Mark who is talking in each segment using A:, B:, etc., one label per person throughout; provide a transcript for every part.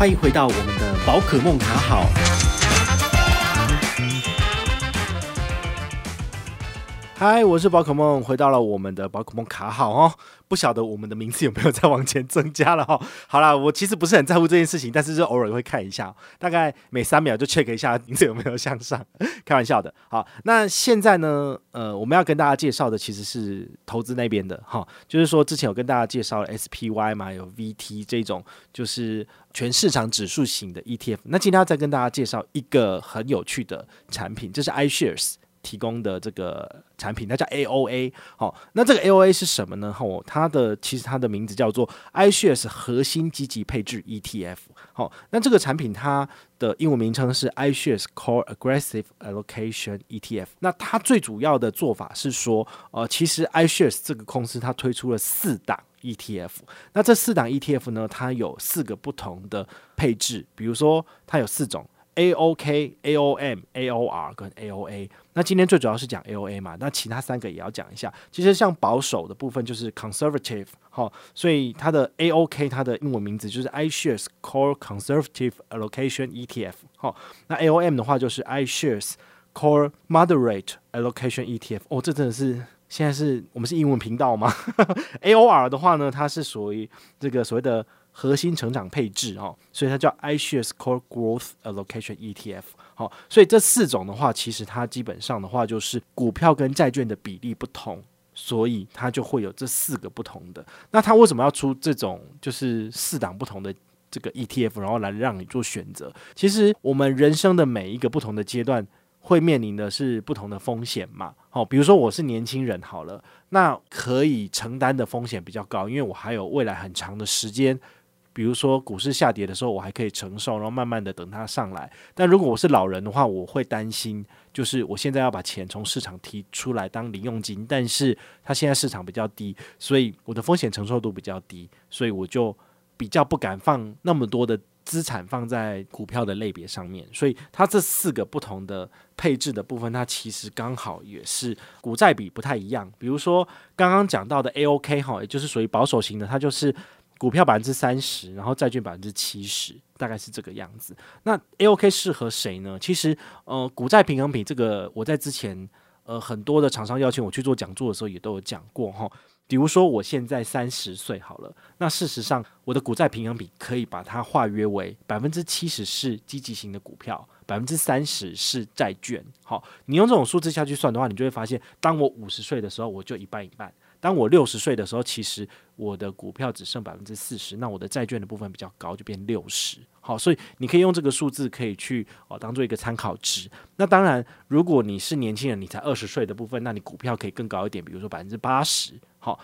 A: 欢迎回到我们的宝可梦卡好。嗨，我是宝可梦，回到了我们的宝可梦卡好哦。不晓得我们的名字有没有再往前增加了哈、好啦，我其实不是很在乎这件事情，但是就偶尔会看一下，大概每三秒就 check 一下名字有没有向上。开玩笑的。好，那现在呢？呃，我们要跟大家介绍的其实是投资那边的哈，就是说之前有跟大家介绍了 SPY 嘛，有 VT 这种就是全市场指数型的 ETF。那今天要再跟大家介绍一个很有趣的产品，这是 iShares。提供的这个产品，它叫 AOA。好，那这个 AOA 是什么呢？哦，它的其实它的名字叫做 iShares 核心积极配置 ETF。好，那这个产品它的英文名称是 iShares Core Aggressive Allocation ETF。那它最主要的做法是说，呃，其实 iShares 这个公司它推出了四档 ETF。那这四档 ETF 呢，它有四个不同的配置，比如说它有四种。AOK、AOM、AOR 跟 AOA。那今天最主要是讲 AOA 嘛，那其他三个也要讲一下。其实像保守的部分就是 conservative，好，所以它的 AOK 它的英文名字就是 iShares Core Conservative Allocation ETF，好，那 AOM 的话就是 iShares Core Moderate Allocation ETF。哦，这真的是现在是我们是英文频道吗？AOR 的话呢，它是属于这个所谓的。核心成长配置哦，所以它叫 iShares Core Growth Allocation ETF。好，所以这四种的话，其实它基本上的话就是股票跟债券的比例不同，所以它就会有这四个不同的。那它为什么要出这种就是四档不同的这个 ETF，然后来让你做选择？其实我们人生的每一个不同的阶段。会面临的是不同的风险嘛？好，比如说我是年轻人好了，那可以承担的风险比较高，因为我还有未来很长的时间。比如说股市下跌的时候，我还可以承受，然后慢慢的等它上来。但如果我是老人的话，我会担心，就是我现在要把钱从市场提出来当零用金，但是它现在市场比较低，所以我的风险承受度比较低，所以我就比较不敢放那么多的。资产放在股票的类别上面，所以它这四个不同的配置的部分，它其实刚好也是股债比不太一样。比如说刚刚讲到的 AOK 哈，也就是属于保守型的，它就是股票百分之三十，然后债券百分之七十，大概是这个样子。那 AOK 适合谁呢？其实呃，股债平衡比这个我在之前呃很多的厂商邀请我去做讲座的时候也都有讲过哈。比如说，我现在三十岁好了，那事实上，我的股债平衡比可以把它划约为百分之七十是积极型的股票，百分之三十是债券。好，你用这种数字下去算的话，你就会发现，当我五十岁的时候，我就一半一半。当我六十岁的时候，其实我的股票只剩百分之四十，那我的债券的部分比较高，就变六十。好，所以你可以用这个数字可以去哦当做一个参考值。那当然，如果你是年轻人，你才二十岁的部分，那你股票可以更高一点，比如说百分之八十。好，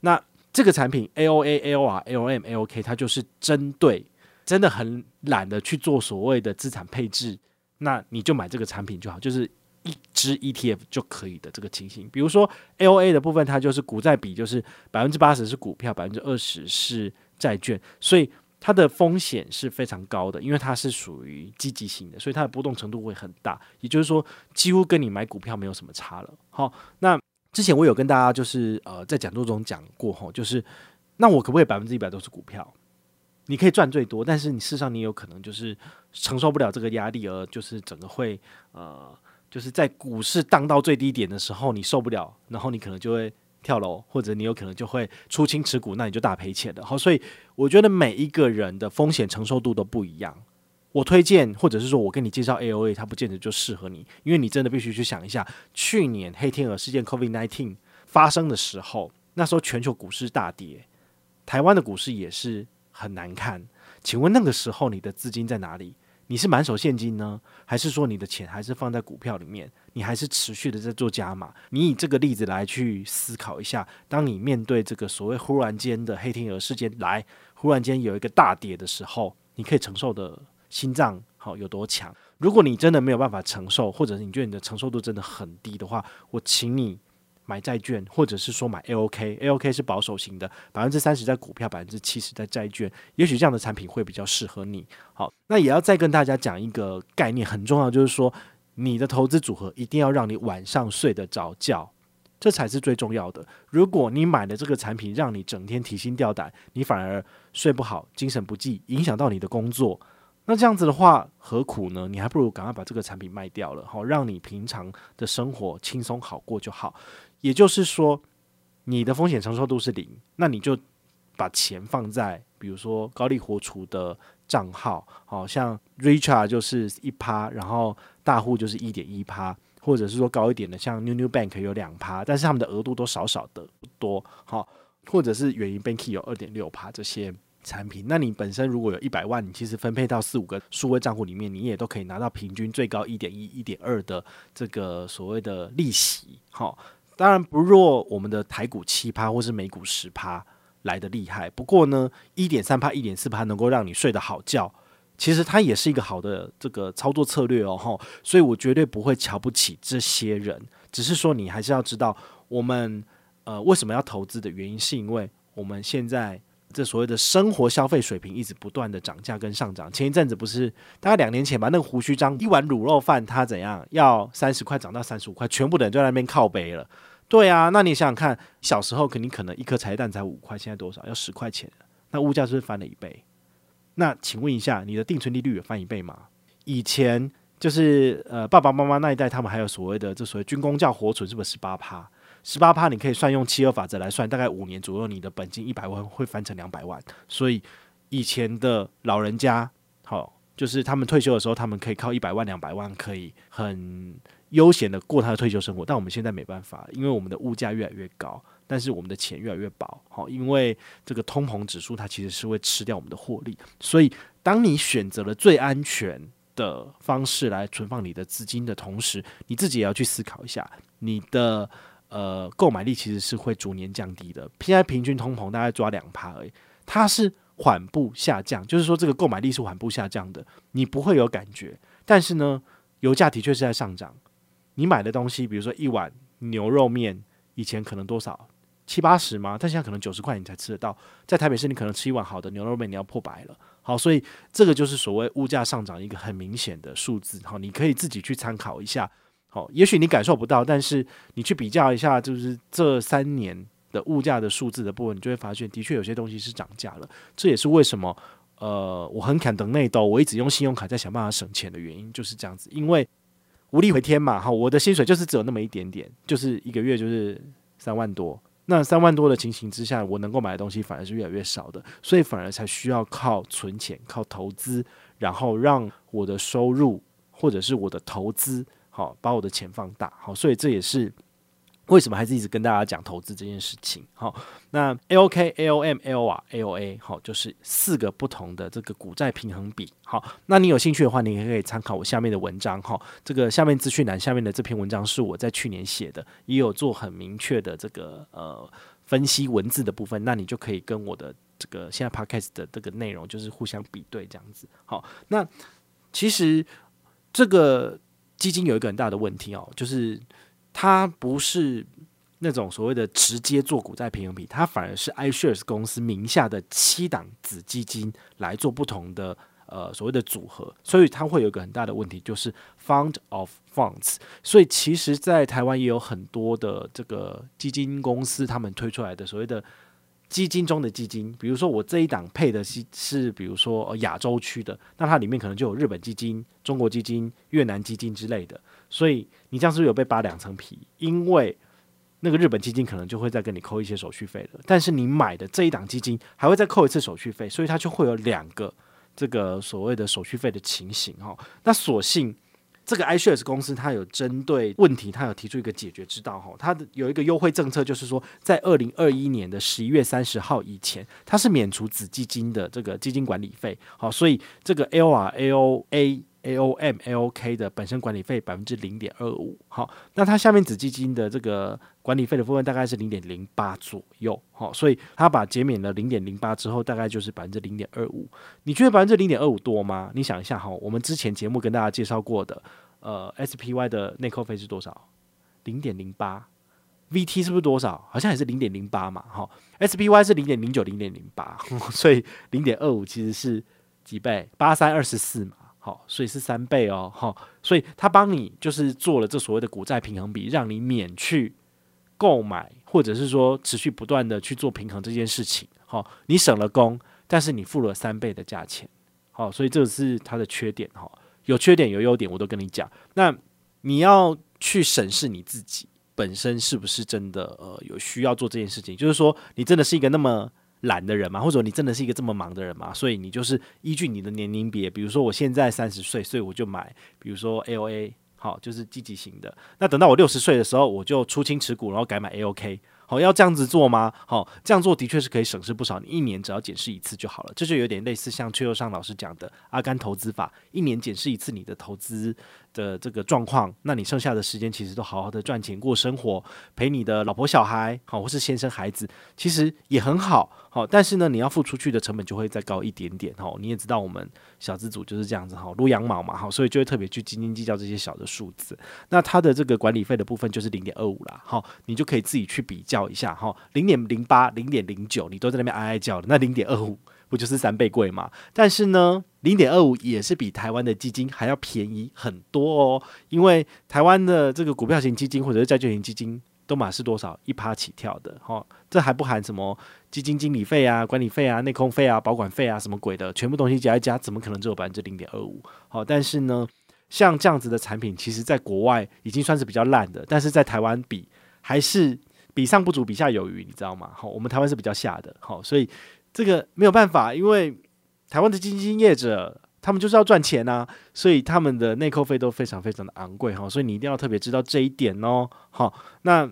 A: 那这个产品 AOA、AOR、AOM、AOK，它就是针对真的很懒得去做所谓的资产配置，那你就买这个产品就好，就是。一支 ETF 就可以的这个情形，比如说 AOA 的部分，它就是股债比就是百分之八十是股票，百分之二十是债券，所以它的风险是非常高的，因为它是属于积极型的，所以它的波动程度会很大。也就是说，几乎跟你买股票没有什么差了。好，那之前我有跟大家就是呃在讲座中讲过哈，就是那我可不可以百分之一百都是股票？你可以赚最多，但是你事实上你有可能就是承受不了这个压力，而就是整个会呃。就是在股市荡到最低点的时候，你受不了，然后你可能就会跳楼，或者你有可能就会出清持股，那你就大赔钱了。好，所以我觉得每一个人的风险承受度都不一样。我推荐，或者是说我跟你介绍 AOA，它不见得就适合你，因为你真的必须去想一下，去年黑天鹅事件 COVID-19 发生的时候，那时候全球股市大跌，台湾的股市也是很难看。请问那个时候你的资金在哪里？你是满手现金呢，还是说你的钱还是放在股票里面？你还是持续的在做加码？你以这个例子来去思考一下，当你面对这个所谓忽然间的黑天鹅事件来，忽然间有一个大跌的时候，你可以承受的心脏好有多强？如果你真的没有办法承受，或者是你觉得你的承受度真的很低的话，我请你。买债券，或者是说买 AOK，AOK 是保守型的，百分之三十在股票，百分之七十在债券，也许这样的产品会比较适合你。好，那也要再跟大家讲一个概念，很重要，就是说你的投资组合一定要让你晚上睡得着觉。这才是最重要的。如果你买的这个产品让你整天提心吊胆，你反而睡不好、精神不济，影响到你的工作，那这样子的话，何苦呢？你还不如赶快把这个产品卖掉了，好，让你平常的生活轻松好过就好。也就是说，你的风险承受度是零，那你就把钱放在比如说高利活储的账号，好像 Richard 就是一趴，然后大户就是一点一趴。或者是说高一点的，像 New New Bank 有两趴，但是他们的额度都少少的多，好，或者是远银 Banky 有二点六趴这些产品，那你本身如果有一百万，你其实分配到四五个数位账户里面，你也都可以拿到平均最高一点一、一点二的这个所谓的利息，好，当然不弱我们的台股七趴或是美股十趴来的厉害，不过呢，一点三趴、一点四趴能够让你睡得好觉。其实它也是一个好的这个操作策略哦，吼，所以我绝对不会瞧不起这些人，只是说你还是要知道，我们呃为什么要投资的原因，是因为我们现在这所谓的生活消费水平一直不断的涨价跟上涨。前一阵子不是大概两年前吧，那个胡须张一碗卤肉饭它怎样要三十块涨到三十五块，全部的人就在那边靠背了。对啊，那你想想看，小时候肯定可能一颗茶叶蛋才五块，现在多少？要十块钱，那物价是不是翻了一倍？那请问一下，你的定存利率有翻一倍吗？以前就是呃爸爸妈妈那一代，他们还有所谓的这所谓军工教活存，是不是十八趴？十八趴你可以算用七二法则来算，大概五年左右，你的本金一百万会翻成两百万。所以以前的老人家，好，就是他们退休的时候，他们可以靠一百万、两百万，可以很悠闲的过他的退休生活。但我们现在没办法，因为我们的物价越来越高。但是我们的钱越来越薄，好，因为这个通膨指数它其实是会吃掉我们的获利，所以当你选择了最安全的方式来存放你的资金的同时，你自己也要去思考一下，你的呃购买力其实是会逐年降低的。现在平均通膨大概抓两趴而已，它是缓步下降，就是说这个购买力是缓步下降的，你不会有感觉。但是呢，油价的确是在上涨，你买的东西，比如说一碗牛肉面，以前可能多少？七八十吗？但现在可能九十块你才吃得到。在台北市，你可能吃一碗好的牛肉面，你要破百了。好，所以这个就是所谓物价上涨一个很明显的数字。好，你可以自己去参考一下。哦，也许你感受不到，但是你去比较一下，就是这三年的物价的数字的部分，你就会发现，的确有些东西是涨价了。这也是为什么，呃，我很砍等内兜，我一直用信用卡在想办法省钱的原因，就是这样子。因为无力回天嘛，哈，我的薪水就是只有那么一点点，就是一个月就是三万多。那三万多的情形之下，我能够买的东西反而是越来越少的，所以反而才需要靠存钱、靠投资，然后让我的收入或者是我的投资，好把我的钱放大，好，所以这也是。为什么还是一直跟大家讲投资这件事情？好，那 AOK、AOM、AOR、AOA，好，就是四个不同的这个股债平衡比。好，那你有兴趣的话，你也可以参考我下面的文章。哈，这个下面资讯栏下面的这篇文章是我在去年写的，也有做很明确的这个呃分析文字的部分。那你就可以跟我的这个现在 Podcast 的这个内容就是互相比对这样子。好，那其实这个基金有一个很大的问题哦，就是。它不是那种所谓的直接做股债平衡比，它反而是 iShares 公司名下的七档子基金来做不同的呃所谓的组合，所以它会有一个很大的问题，就是 Fund of Funds。所以其实，在台湾也有很多的这个基金公司，他们推出来的所谓的基金中的基金，比如说我这一档配的是是比如说亚洲区的，那它里面可能就有日本基金、中国基金、越南基金之类的。所以你这样是不是有被扒两层皮？因为那个日本基金可能就会再跟你扣一些手续费了，但是你买的这一档基金还会再扣一次手续费，所以它就会有两个这个所谓的手续费的情形哈。那所幸这个 iShares 公司它有针对问题，它有提出一个解决之道哈。它的有一个优惠政策，就是说在二零二一年的十一月三十号以前，它是免除子基金的这个基金管理费。好，所以这个 LRAOA。A O M A O K 的本身管理费百分之零点二五，好，那它下面子基金的这个管理费的部分大概是零点零八左右，好，所以它把减免了零点零八之后，大概就是百分之零点二五。你觉得百分之零点二五多吗？你想一下哈，我们之前节目跟大家介绍过的，呃，S P Y 的内扣费是多少？零点零八，V T 是不是多少？好像也是零点零八嘛，哈，S P Y 是零点零九、零点零八，所以零点二五其实是几倍？八三二十四嘛。好，所以是三倍哦，好，所以他帮你就是做了这所谓的股债平衡比，让你免去购买，或者是说持续不断的去做平衡这件事情。好，你省了工，但是你付了三倍的价钱。好，所以这是它的缺点。哈，有缺点有优点，我都跟你讲。那你要去审视你自己本身是不是真的呃有需要做这件事情，就是说你真的是一个那么懒的人嘛？或者你真的是一个这么忙的人嘛？所以你就是依据你的年龄别，比如说我现在三十岁，所以我就买，比如说 AOA，好，就是积极型的。那等到我六十岁的时候，我就出清持股，然后改买 AOK。好，要这样子做吗？好，这样做的确是可以省事不少。你一年只要检视一次就好了，这就有点类似像邱又上老师讲的阿甘投资法，一年检视一次你的投资的这个状况，那你剩下的时间其实都好好的赚钱过生活，陪你的老婆小孩，好，或是先生孩子，其实也很好。好，但是呢，你要付出去的成本就会再高一点点。好，你也知道我们小资组就是这样子，哈，撸羊毛嘛，好，所以就会特别去斤斤计较这些小的数字。那它的这个管理费的部分就是零点二五啦，好，你就可以自己去比较一下，哈，零点零八、零点零九，你都在那边哀哀叫的，那零点二五不就是三倍贵吗？但是呢，零点二五也是比台湾的基金还要便宜很多哦，因为台湾的这个股票型基金或者是债券型基金。都嘛是多少一趴起跳的，哈，这还不含什么基金经理费啊、管理费啊、内控费啊、保管费啊，什么鬼的，全部东西加一加，怎么可能只有百分之零点二五？好，但是呢，像这样子的产品，其实在国外已经算是比较烂的，但是在台湾比还是比上不足，比下有余，你知道吗？好，我们台湾是比较下的，好，所以这个没有办法，因为台湾的基金业者。他们就是要赚钱啊，所以他们的内扣费都非常非常的昂贵哈，所以你一定要特别知道这一点哦。好，那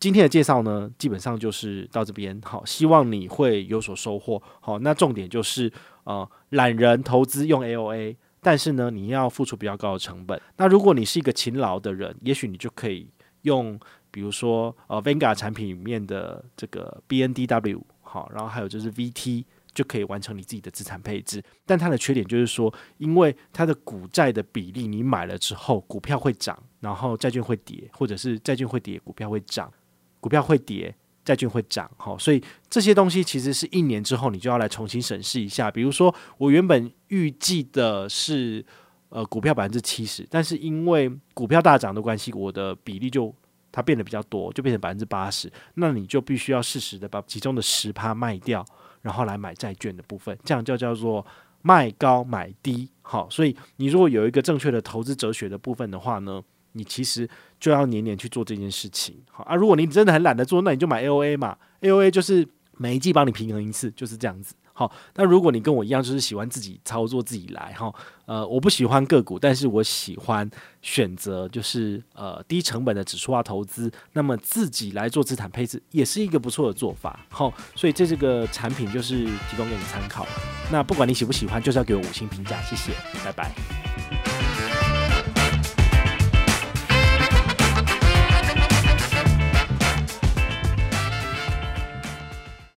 A: 今天的介绍呢，基本上就是到这边。好，希望你会有所收获。好，那重点就是呃，懒人投资用 AOA，但是呢，你要付出比较高的成本。那如果你是一个勤劳的人，也许你就可以用，比如说呃，Vanga 产品里面的这个 BNDW，好，然后还有就是 VT。就可以完成你自己的资产配置，但它的缺点就是说，因为它的股债的比例，你买了之后，股票会涨，然后债券会跌，或者是债券会跌，股票会涨，股票会跌，债券会涨，好，所以这些东西其实是一年之后你就要来重新审视一下。比如说，我原本预计的是呃股票百分之七十，但是因为股票大涨的关系，我的比例就它变得比较多，就变成百分之八十，那你就必须要适时的把其中的十趴卖掉。然后来买债券的部分，这样就叫做卖高买低。好，所以你如果有一个正确的投资哲学的部分的话呢，你其实就要年年去做这件事情。好啊，如果你真的很懒得做，那你就买 AOA 嘛，AOA 就是每一季帮你平衡一次，就是这样子。好，那如果你跟我一样，就是喜欢自己操作自己来哈，呃，我不喜欢个股，但是我喜欢选择就是呃低成本的指数化投资，那么自己来做资产配置也是一个不错的做法。好，所以这这个产品就是提供给你参考。那不管你喜不喜欢，就是要给我五星评价，谢谢，拜拜。